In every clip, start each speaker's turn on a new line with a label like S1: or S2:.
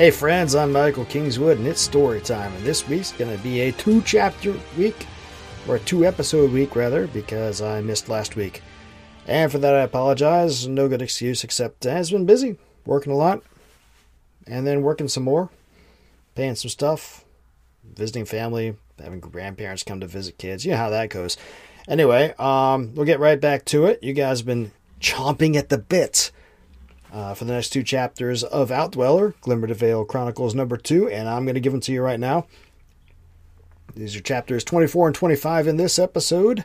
S1: Hey friends, I'm Michael Kingswood and it's story time. And this week's going to be a two chapter week, or a two episode week rather, because I missed last week. And for that I apologize. No good excuse except I've been busy, working a lot, and then working some more, paying some stuff, visiting family, having grandparents come to visit kids. You know how that goes. Anyway, um, we'll get right back to it. You guys have been chomping at the bit uh, for the next two chapters of Outdweller, Glimmer to Vale Chronicles number two, and I'm going to give them to you right now. These are chapters 24 and 25 in this episode,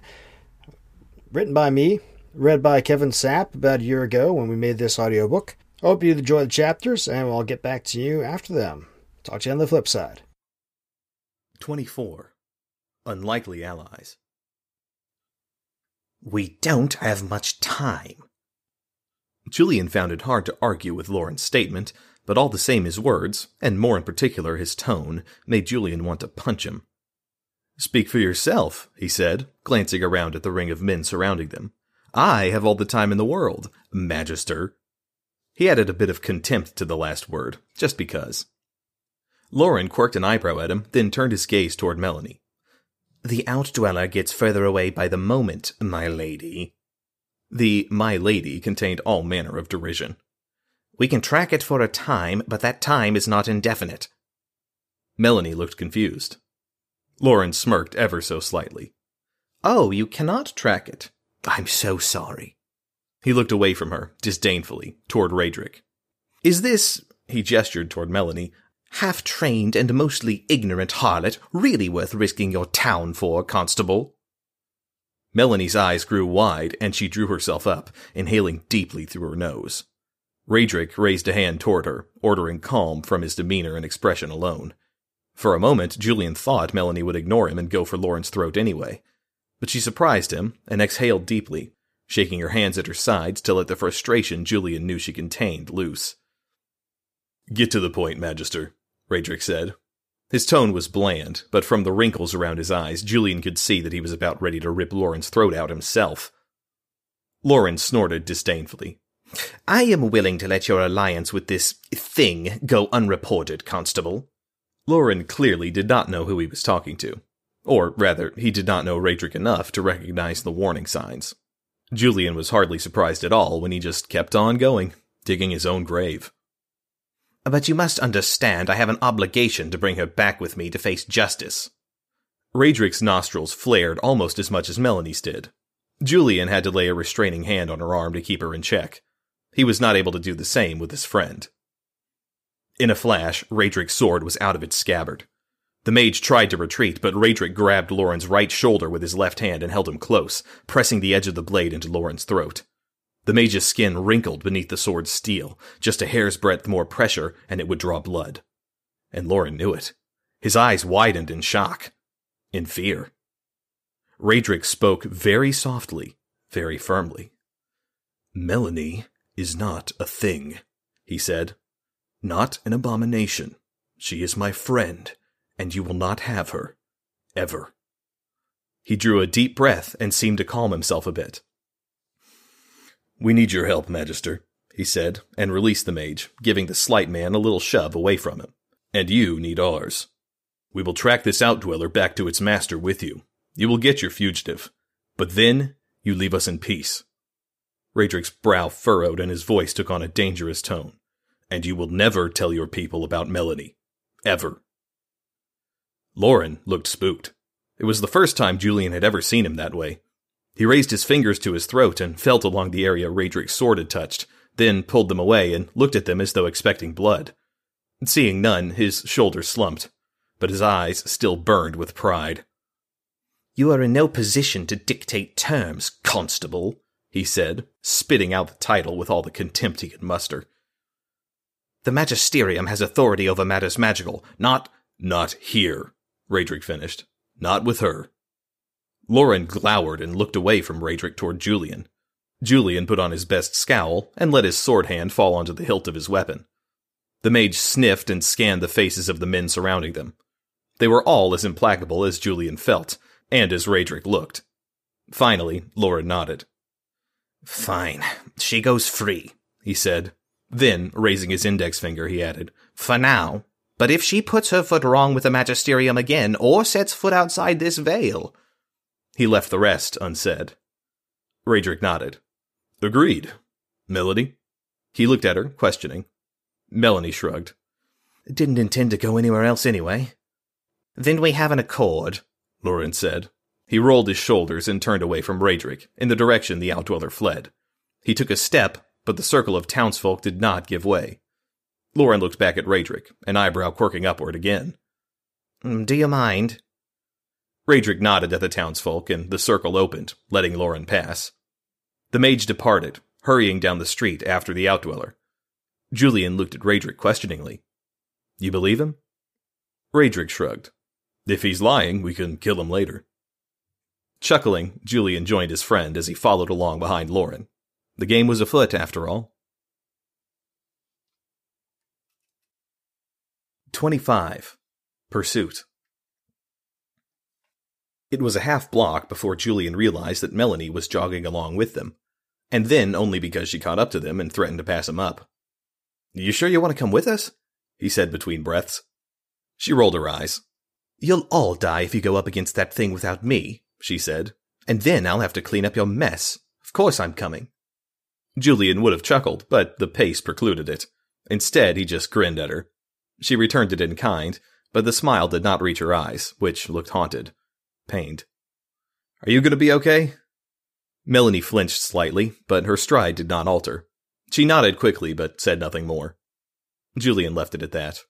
S1: written by me, read by Kevin Sapp about a year ago when we made this audiobook. I hope you enjoy the chapters, and I'll get back to you after them. Talk to you on the flip side.
S2: 24. Unlikely Allies.
S3: We don't have much time.
S2: Julian found it hard to argue with Lauren's statement, but all the same his words, and more in particular his tone, made Julian want to punch him. Speak for yourself, he said, glancing around at the ring of men surrounding them. I have all the time in the world, Magister. He added a bit of contempt to the last word, just because. Lauren quirked an eyebrow at him, then turned his gaze toward Melanie.
S3: The outdweller gets further away by the moment, my lady.
S2: The my lady contained all manner of derision.
S3: We can track it for a time, but that time is not indefinite.
S2: Melanie looked confused. Lauren smirked ever so slightly.
S3: Oh, you cannot track it. I'm so sorry.
S2: He looked away from her, disdainfully, toward Raedric. Is this, he gestured toward Melanie,
S3: half trained and mostly ignorant harlot really worth risking your town for, Constable?
S2: Melanie's eyes grew wide, and she drew herself up, inhaling deeply through her nose. Raedric raised a hand toward her, ordering calm from his demeanor and expression alone. For a moment, Julian thought Melanie would ignore him and go for Lauren's throat anyway. But she surprised him and exhaled deeply, shaking her hands at her sides to let the frustration Julian knew she contained loose. Get to the point, Magister, Raedric said, his tone was bland, but from the wrinkles around his eyes, Julian could see that he was about ready to rip Lauren's throat out himself. Lauren snorted disdainfully.
S3: I am willing to let your alliance with this thing go unreported, Constable.
S2: Lauren clearly did not know who he was talking to. Or, rather, he did not know Raedric enough to recognize the warning signs. Julian was hardly surprised at all when he just kept on going, digging his own grave.
S3: But you must understand I have an obligation to bring her back with me to face justice.
S2: Raedric's nostrils flared almost as much as Melanie's did. Julian had to lay a restraining hand on her arm to keep her in check. He was not able to do the same with his friend. In a flash, Raedric's sword was out of its scabbard. The mage tried to retreat, but Raedric grabbed Lauren's right shoulder with his left hand and held him close, pressing the edge of the blade into Lauren's throat. The mage's skin wrinkled beneath the sword's steel. Just a hair's breadth more pressure, and it would draw blood. And Lauren knew it. His eyes widened in shock. In fear. Raedric spoke very softly, very firmly. Melanie is not a thing, he said. Not an abomination. She is my friend, and you will not have her. Ever. He drew a deep breath and seemed to calm himself a bit. We need your help, Magister, he said, and released the mage, giving the slight man a little shove away from him. And you need ours. We will track this outdweller back to its master with you. You will get your fugitive. But then you leave us in peace. Raedric's brow furrowed and his voice took on a dangerous tone. And you will never tell your people about Melanie. Ever. Lauren looked spooked. It was the first time Julian had ever seen him that way, he raised his fingers to his throat and felt along the area Raedric's sword had touched, then pulled them away and looked at them as though expecting blood. Seeing none, his shoulders slumped, but his eyes still burned with pride.
S3: You are in no position to dictate terms, constable, he said, spitting out the title with all the contempt he could muster. The Magisterium has authority over matters magical, not.
S2: Not here, Raedric finished. Not with her. Lauren glowered and looked away from Raedric toward Julian. Julian put on his best scowl and let his sword hand fall onto the hilt of his weapon. The mage sniffed and scanned the faces of the men surrounding them. They were all as implacable as Julian felt, and as Raedric looked. Finally, Lauren nodded.
S3: Fine. She goes free, he said.
S2: Then, raising his index finger, he added,
S3: For now. But if she puts her foot wrong with the Magisterium again, or sets foot outside this veil.
S2: He left the rest unsaid. Raedric nodded. Agreed. Melody? He looked at her, questioning. Melanie shrugged.
S3: Didn't intend to go anywhere else anyway.
S2: Then we have an accord, Lauren said. He rolled his shoulders and turned away from Raedric, in the direction the outdweller fled. He took a step, but the circle of townsfolk did not give way. Lauren looked back at Raedric, an eyebrow quirking upward again.
S3: Mm, do you mind?
S2: Raedric nodded at the townsfolk, and the circle opened, letting Lauren pass. The mage departed, hurrying down the street after the outdweller. Julian looked at Raedric questioningly. You believe him? Raedric shrugged. If he's lying, we can kill him later. Chuckling, Julian joined his friend as he followed along behind Lauren. The game was afoot, after all. 25. Pursuit. It was a half block before Julian realized that Melanie was jogging along with them, and then only because she caught up to them and threatened to pass him up. You sure you want to come with us? he said between breaths. She rolled her eyes. You'll all die if you go up against that thing without me, she said, and then I'll have to clean up your mess. Of course I'm coming. Julian would have chuckled, but the pace precluded it. Instead, he just grinned at her. She returned it in kind, but the smile did not reach her eyes, which looked haunted, pained. Are you going to be okay? Melanie flinched slightly, but her stride did not alter. She nodded quickly, but said nothing more. Julian left it at that.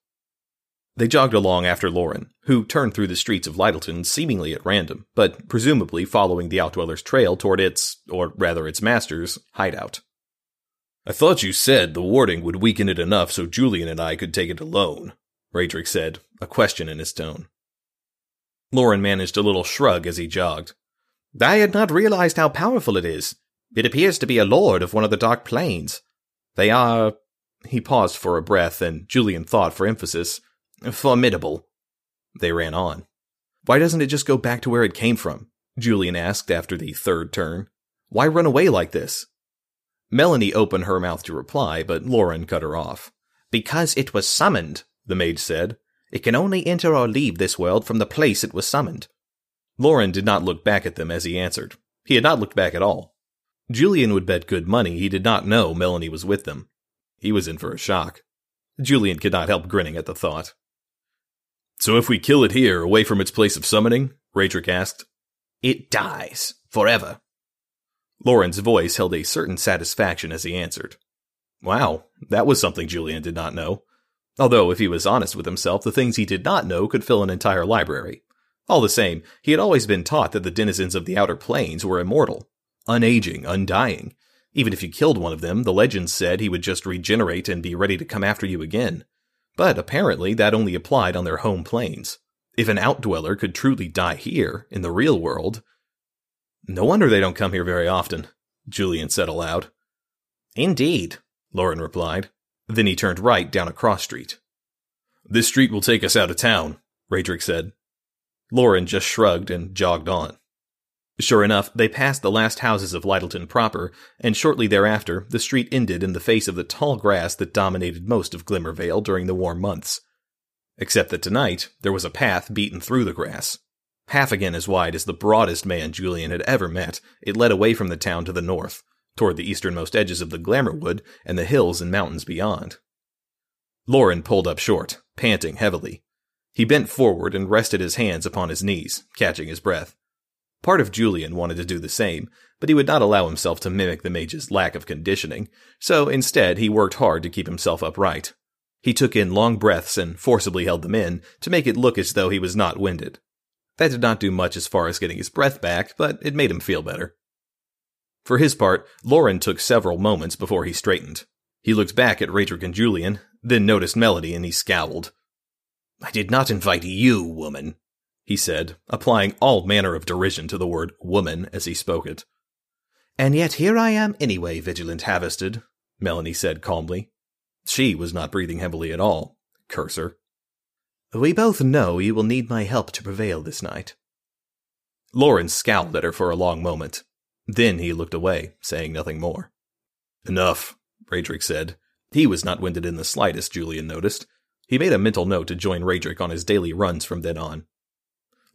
S2: They jogged along after Lauren, who turned through the streets of Lyttelton seemingly at random, but presumably following the Outdweller's trail toward its, or rather its master's, hideout. I thought you said the warding would weaken it enough so Julian and I could take it alone, Raedric said, a question in his tone. Lauren managed a little shrug as he jogged.
S3: I had not realized how powerful it is. It appears to be a lord of one of the Dark Planes. They are.
S2: He paused for a breath, and Julian thought for emphasis. Formidable. They ran on. Why doesn't it just go back to where it came from? Julian asked after the third turn. Why run away like this? Melanie opened her mouth to reply, but Lauren cut her off.
S3: Because it was summoned, the mage said. It can only enter or leave this world from the place it was summoned.
S2: Lauren did not look back at them as he answered. He had not looked back at all. Julian would bet good money he did not know Melanie was with them. He was in for a shock. Julian could not help grinning at the thought. So if we kill it here, away from its place of summoning? Raedric asked.
S3: It dies. Forever.
S2: Lauren's voice held a certain satisfaction as he answered. Wow, that was something Julian did not know. Although, if he was honest with himself, the things he did not know could fill an entire library. All the same, he had always been taught that the denizens of the outer planes were immortal, unaging, undying. Even if you killed one of them, the legends said he would just regenerate and be ready to come after you again. But apparently that only applied on their home planes. If an outdweller could truly die here, in the real world. No wonder they don't come here very often, Julian said aloud.
S3: Indeed,
S2: Lauren replied. Then he turned right down a cross street. This street will take us out of town, Raedric said. Lauren just shrugged and jogged on. Sure enough, they passed the last houses of Lyttelton proper, and shortly thereafter, the street ended in the face of the tall grass that dominated most of Glimmervale during the warm months. Except that tonight, there was a path beaten through the grass. Half again as wide as the broadest man Julian had ever met, it led away from the town to the north, toward the easternmost edges of the Glamourwood and the hills and mountains beyond. Lauren pulled up short, panting heavily. He bent forward and rested his hands upon his knees, catching his breath. Part of Julian wanted to do the same, but he would not allow himself to mimic the mage's lack of conditioning, so instead he worked hard to keep himself upright. He took in long breaths and forcibly held them in to make it look as though he was not winded. That did not do much as far as getting his breath back, but it made him feel better. For his part, Lauren took several moments before he straightened. He looked back at Raedric and Julian, then noticed Melody and he scowled. I did not invite you, woman, he said, applying all manner of derision to the word woman as he spoke it.
S3: And yet here I am anyway, Vigilant Havisted,
S2: Melanie said calmly. She was not breathing heavily at all. Curse her.
S3: We both know you will need my help to prevail this night.
S2: Loren scowled at her for a long moment. Then he looked away, saying nothing more. Enough, Raedric said. He was not winded in the slightest, Julian noticed. He made a mental note to join Raedric on his daily runs from then on.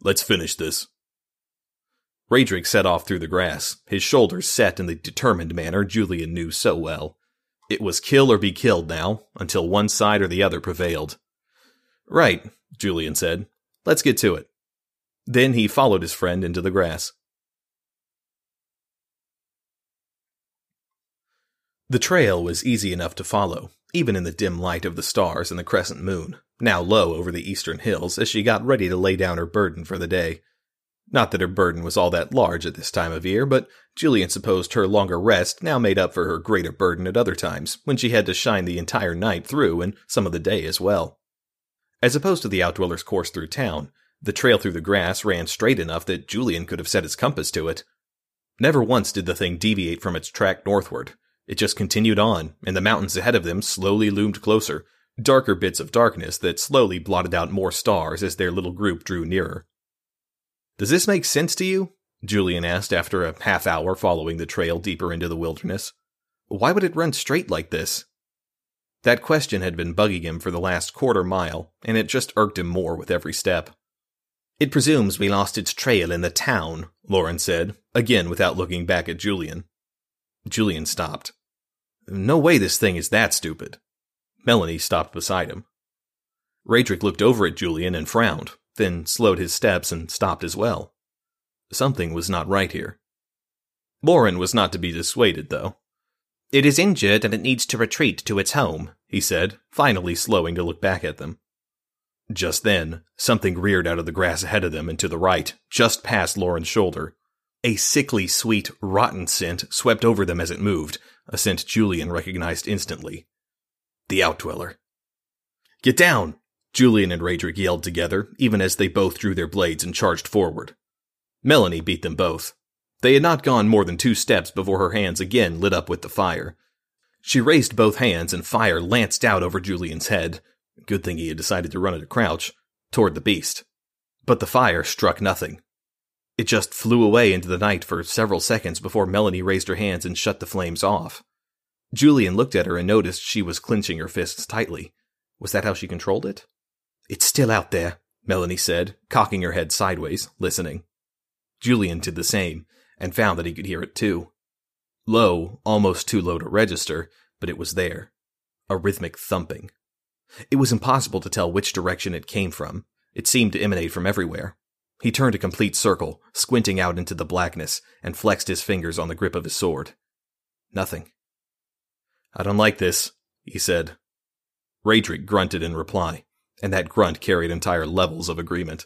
S2: Let's finish this. Raedric set off through the grass, his shoulders set in the determined manner Julian knew so well. It was kill or be killed now, until one side or the other prevailed. Right, Julian said. Let's get to it. Then he followed his friend into the grass. The trail was easy enough to follow, even in the dim light of the stars and the crescent moon, now low over the eastern hills as she got ready to lay down her burden for the day. Not that her burden was all that large at this time of year, but Julian supposed her longer rest now made up for her greater burden at other times, when she had to shine the entire night through and some of the day as well. As opposed to the outdweller's course through town, the trail through the grass ran straight enough that Julian could have set his compass to it. Never once did the thing deviate from its track northward. It just continued on, and the mountains ahead of them slowly loomed closer, darker bits of darkness that slowly blotted out more stars as their little group drew nearer. Does this make sense to you? Julian asked after a half hour following the trail deeper into the wilderness. Why would it run straight like this? That question had been bugging him for the last quarter mile, and it just irked him more with every step. It presumes we lost its trail in the town, Lauren said, again without looking back at Julian. Julian stopped. No way this thing is that stupid. Melanie stopped beside him. Raedric looked over at Julian and frowned, then slowed his steps and stopped as well. Something was not right here. Loren was not to be dissuaded, though.
S3: It is injured and it needs to retreat to its home, he said, finally slowing to look back at them.
S2: Just then, something reared out of the grass ahead of them and to the right, just past Loren's shoulder. A sickly sweet, rotten scent swept over them as it moved, a scent Julian recognized instantly. The Outdweller. Get down! Julian and Raedric yelled together, even as they both drew their blades and charged forward. Melanie beat them both. They had not gone more than two steps before her hands again lit up with the fire. She raised both hands and fire lanced out over Julian's head. Good thing he had decided to run at a crouch, toward the beast. But the fire struck nothing. It just flew away into the night for several seconds before Melanie raised her hands and shut the flames off. Julian looked at her and noticed she was clenching her fists tightly. Was that how she controlled it? It's still out there, Melanie said, cocking her head sideways, listening. Julian did the same, and found that he could hear it too. Low, almost too low to register, but it was there. A rhythmic thumping. It was impossible to tell which direction it came from. It seemed to emanate from everywhere. He turned a complete circle, squinting out into the blackness, and flexed his fingers on the grip of his sword. Nothing. I don't like this, he said. Raedric grunted in reply and that grunt carried entire levels of agreement.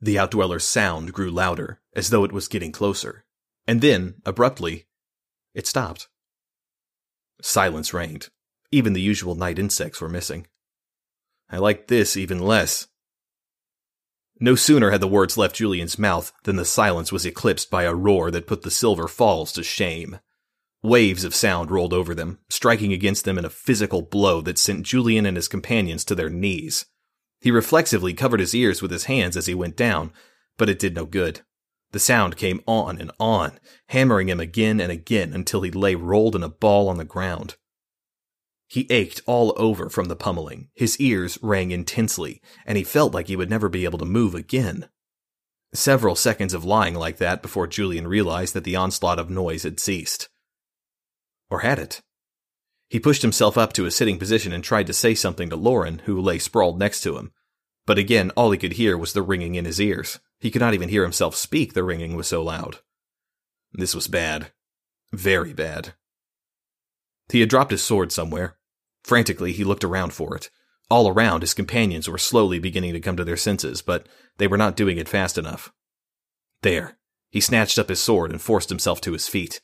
S2: The outdweller's sound grew louder, as though it was getting closer, and then, abruptly, it stopped. Silence reigned. Even the usual night insects were missing. I liked this even less. No sooner had the words left Julian's mouth than the silence was eclipsed by a roar that put the Silver Falls to shame. Waves of sound rolled over them, striking against them in a physical blow that sent Julian and his companions to their knees. He reflexively covered his ears with his hands as he went down, but it did no good. The sound came on and on, hammering him again and again until he lay rolled in a ball on the ground. He ached all over from the pummeling, his ears rang intensely, and he felt like he would never be able to move again. Several seconds of lying like that before Julian realized that the onslaught of noise had ceased. Or had it? He pushed himself up to a sitting position and tried to say something to Loren, who lay sprawled next to him. But again, all he could hear was the ringing in his ears. He could not even hear himself speak, the ringing was so loud. This was bad. Very bad. He had dropped his sword somewhere. Frantically, he looked around for it. All around, his companions were slowly beginning to come to their senses, but they were not doing it fast enough. There. He snatched up his sword and forced himself to his feet.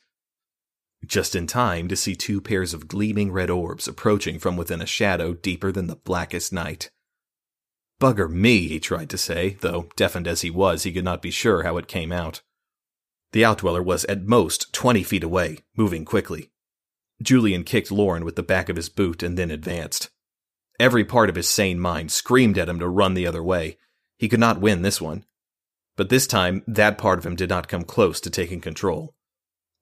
S2: just in time to see two pairs of gleaming red orbs approaching from within a shadow deeper than the blackest night. Bugger me, he tried to say, though deafened as he was, he could not be sure how it came out. The outdweller was at most twenty feet away, moving quickly. Julian kicked Lauren with the back of his boot and then advanced. Every part of his sane mind screamed at him to run the other way. He could not win this one. But this time, that part of him did not come close to taking control.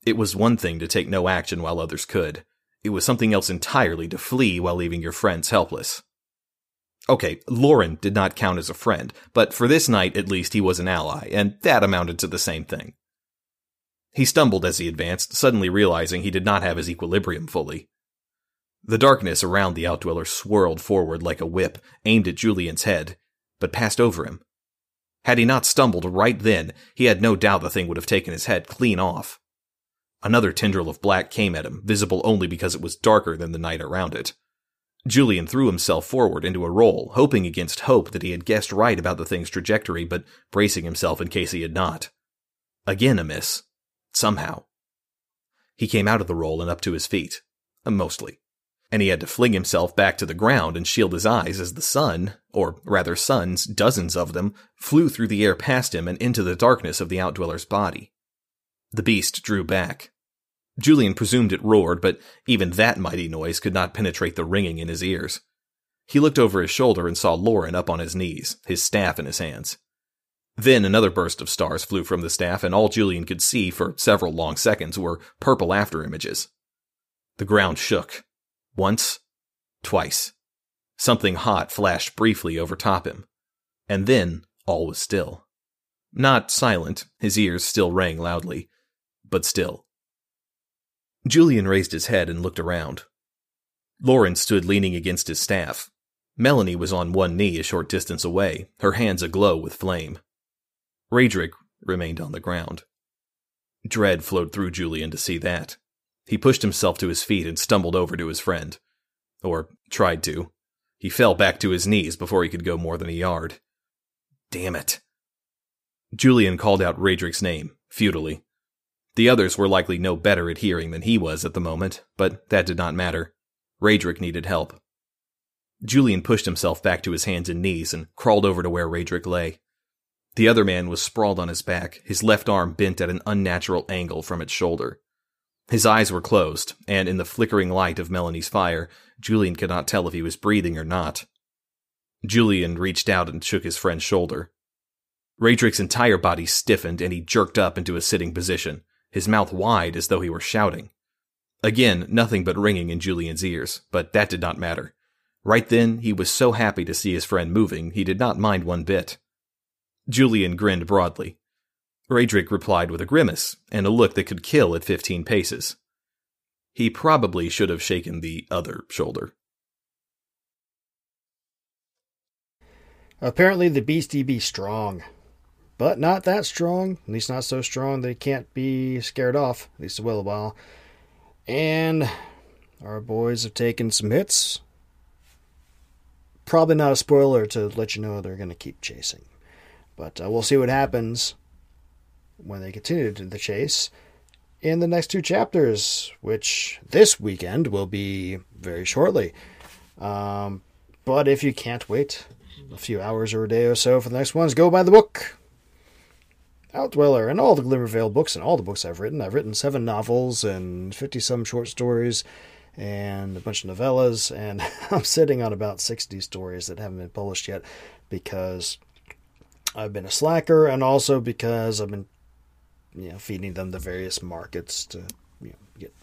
S2: It was one thing to take no action while others could. It was something else entirely to flee while leaving your friends helpless. Okay, Lauren did not count as a friend, but for this night at least he was an ally, and that amounted to the same thing. He stumbled as he advanced, suddenly realizing he did not have his equilibrium fully. The darkness around the outdweller swirled forward like a whip, aimed at Julian's head, but passed over him. Had he not stumbled right then, he had no doubt the thing would have taken his head clean off. Another tendril of black came at him, visible only because it was darker than the night around it. Julian threw himself forward into a roll, hoping against hope that he had guessed right about the thing's trajectory, but bracing himself in case he had not. Again a miss. Somehow. He came out of the roll and up to his feet. Uh, mostly and he had to fling himself back to the ground and shield his eyes as the sun, or rather suns, dozens of them, flew through the air past him and into the darkness of the outdweller's body. The beast drew back. Julian presumed it roared, but even that mighty noise could not penetrate the ringing in his ears. He looked over his shoulder and saw Lauren up on his knees, his staff in his hands. Then another burst of stars flew from the staff, and all Julian could see for several long seconds were purple after images. The ground shook, once, twice. Something hot flashed briefly over top him. And then all was still. Not silent, his ears still rang loudly, but still. Julian raised his head and looked around. Lauren stood leaning against his staff. Melanie was on one knee a short distance away, her hands aglow with flame. Raedric remained on the ground. Dread flowed through Julian to see that. He pushed himself to his feet and stumbled over to his friend. Or tried to. He fell back to his knees before he could go more than a yard. Damn it. Julian called out Raedric's name, futilely. The others were likely no better at hearing than he was at the moment, but that did not matter. Raedric needed help. Julian pushed himself back to his hands and knees and crawled over to where Raedric lay. The other man was sprawled on his back, his left arm bent at an unnatural angle from its shoulder. His eyes were closed, and in the flickering light of Melanie's fire, Julian could not tell if he was breathing or not. Julian reached out and shook his friend's shoulder. Raedric's entire body stiffened and he jerked up into a sitting position, his mouth wide as though he were shouting. Again, nothing but ringing in Julian's ears, but that did not matter. Right then, he was so happy to see his friend moving, he did not mind one bit. Julian grinned broadly. Raedric replied with a grimace and a look that could kill at fifteen paces. He probably should have shaken the other shoulder.
S1: Apparently, the beastie be strong, but not that strong. At least, not so strong that he can't be scared off. At least a little while. And our boys have taken some hits. Probably not a spoiler to let you know they're going to keep chasing. But uh, we'll see what happens when they continue the chase in the next two chapters, which this weekend will be very shortly. Um, but if you can't wait a few hours or a day or so for the next ones, go buy the book. Outdweller and all the Glimmervale books and all the books I've written. I've written seven novels and 50 some short stories and a bunch of novellas, and I'm sitting on about 60 stories that haven't been published yet because I've been a slacker and also because I've been you know, feeding them the various markets to you know, get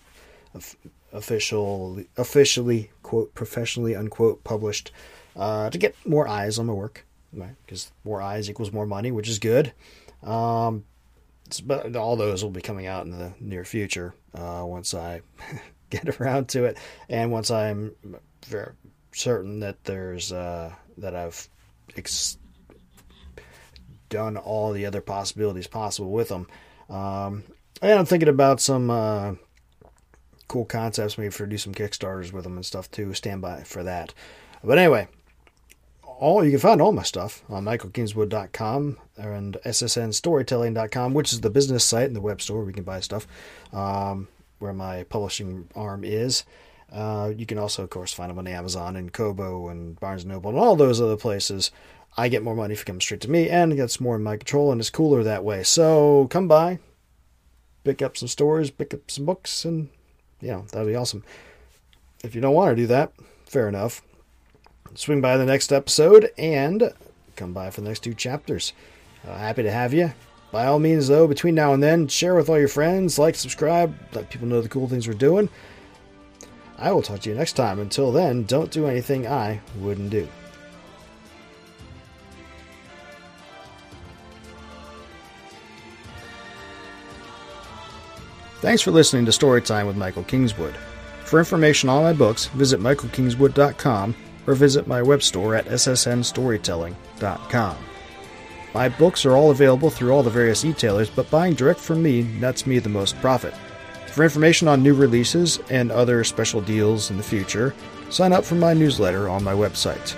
S1: official, officially quote professionally unquote published uh, to get more eyes on my work, right? Because more eyes equals more money, which is good. Um, but all those will be coming out in the near future uh, once I get around to it, and once I'm very certain that there's uh, that I've ex- done all the other possibilities possible with them. Um, and I'm thinking about some uh, cool concepts, maybe for do some Kickstarters with them and stuff too. Stand by for that. But anyway, all you can find all my stuff on michaelkingswood.com and ssnstorytelling.com, which is the business site and the web store where we can buy stuff. Um, where my publishing arm is. Uh, you can also, of course, find them on Amazon and Kobo and Barnes & Noble and all those other places. I get more money if it comes straight to me, and it gets more in my control, and it's cooler that way. So come by, pick up some stories, pick up some books, and, you know, that'd be awesome. If you don't want to do that, fair enough. Swing by the next episode and come by for the next two chapters. Uh, happy to have you. By all means, though, between now and then, share with all your friends, like, subscribe, let people know the cool things we're doing. I will talk to you next time. Until then, don't do anything I wouldn't do. Thanks for listening to Storytime with Michael Kingswood. For information on my books, visit michaelkingswood.com or visit my web store at ssnstorytelling.com. My books are all available through all the various e-tailers, but buying direct from me nets me the most profit. For information on new releases and other special deals in the future, sign up for my newsletter on my website.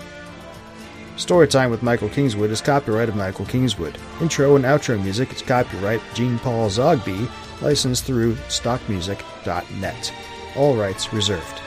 S1: Storytime with Michael Kingswood is copyright of Michael Kingswood. Intro and outro music is copyright Jean Paul Zogby, licensed through stockmusic.net. All rights reserved.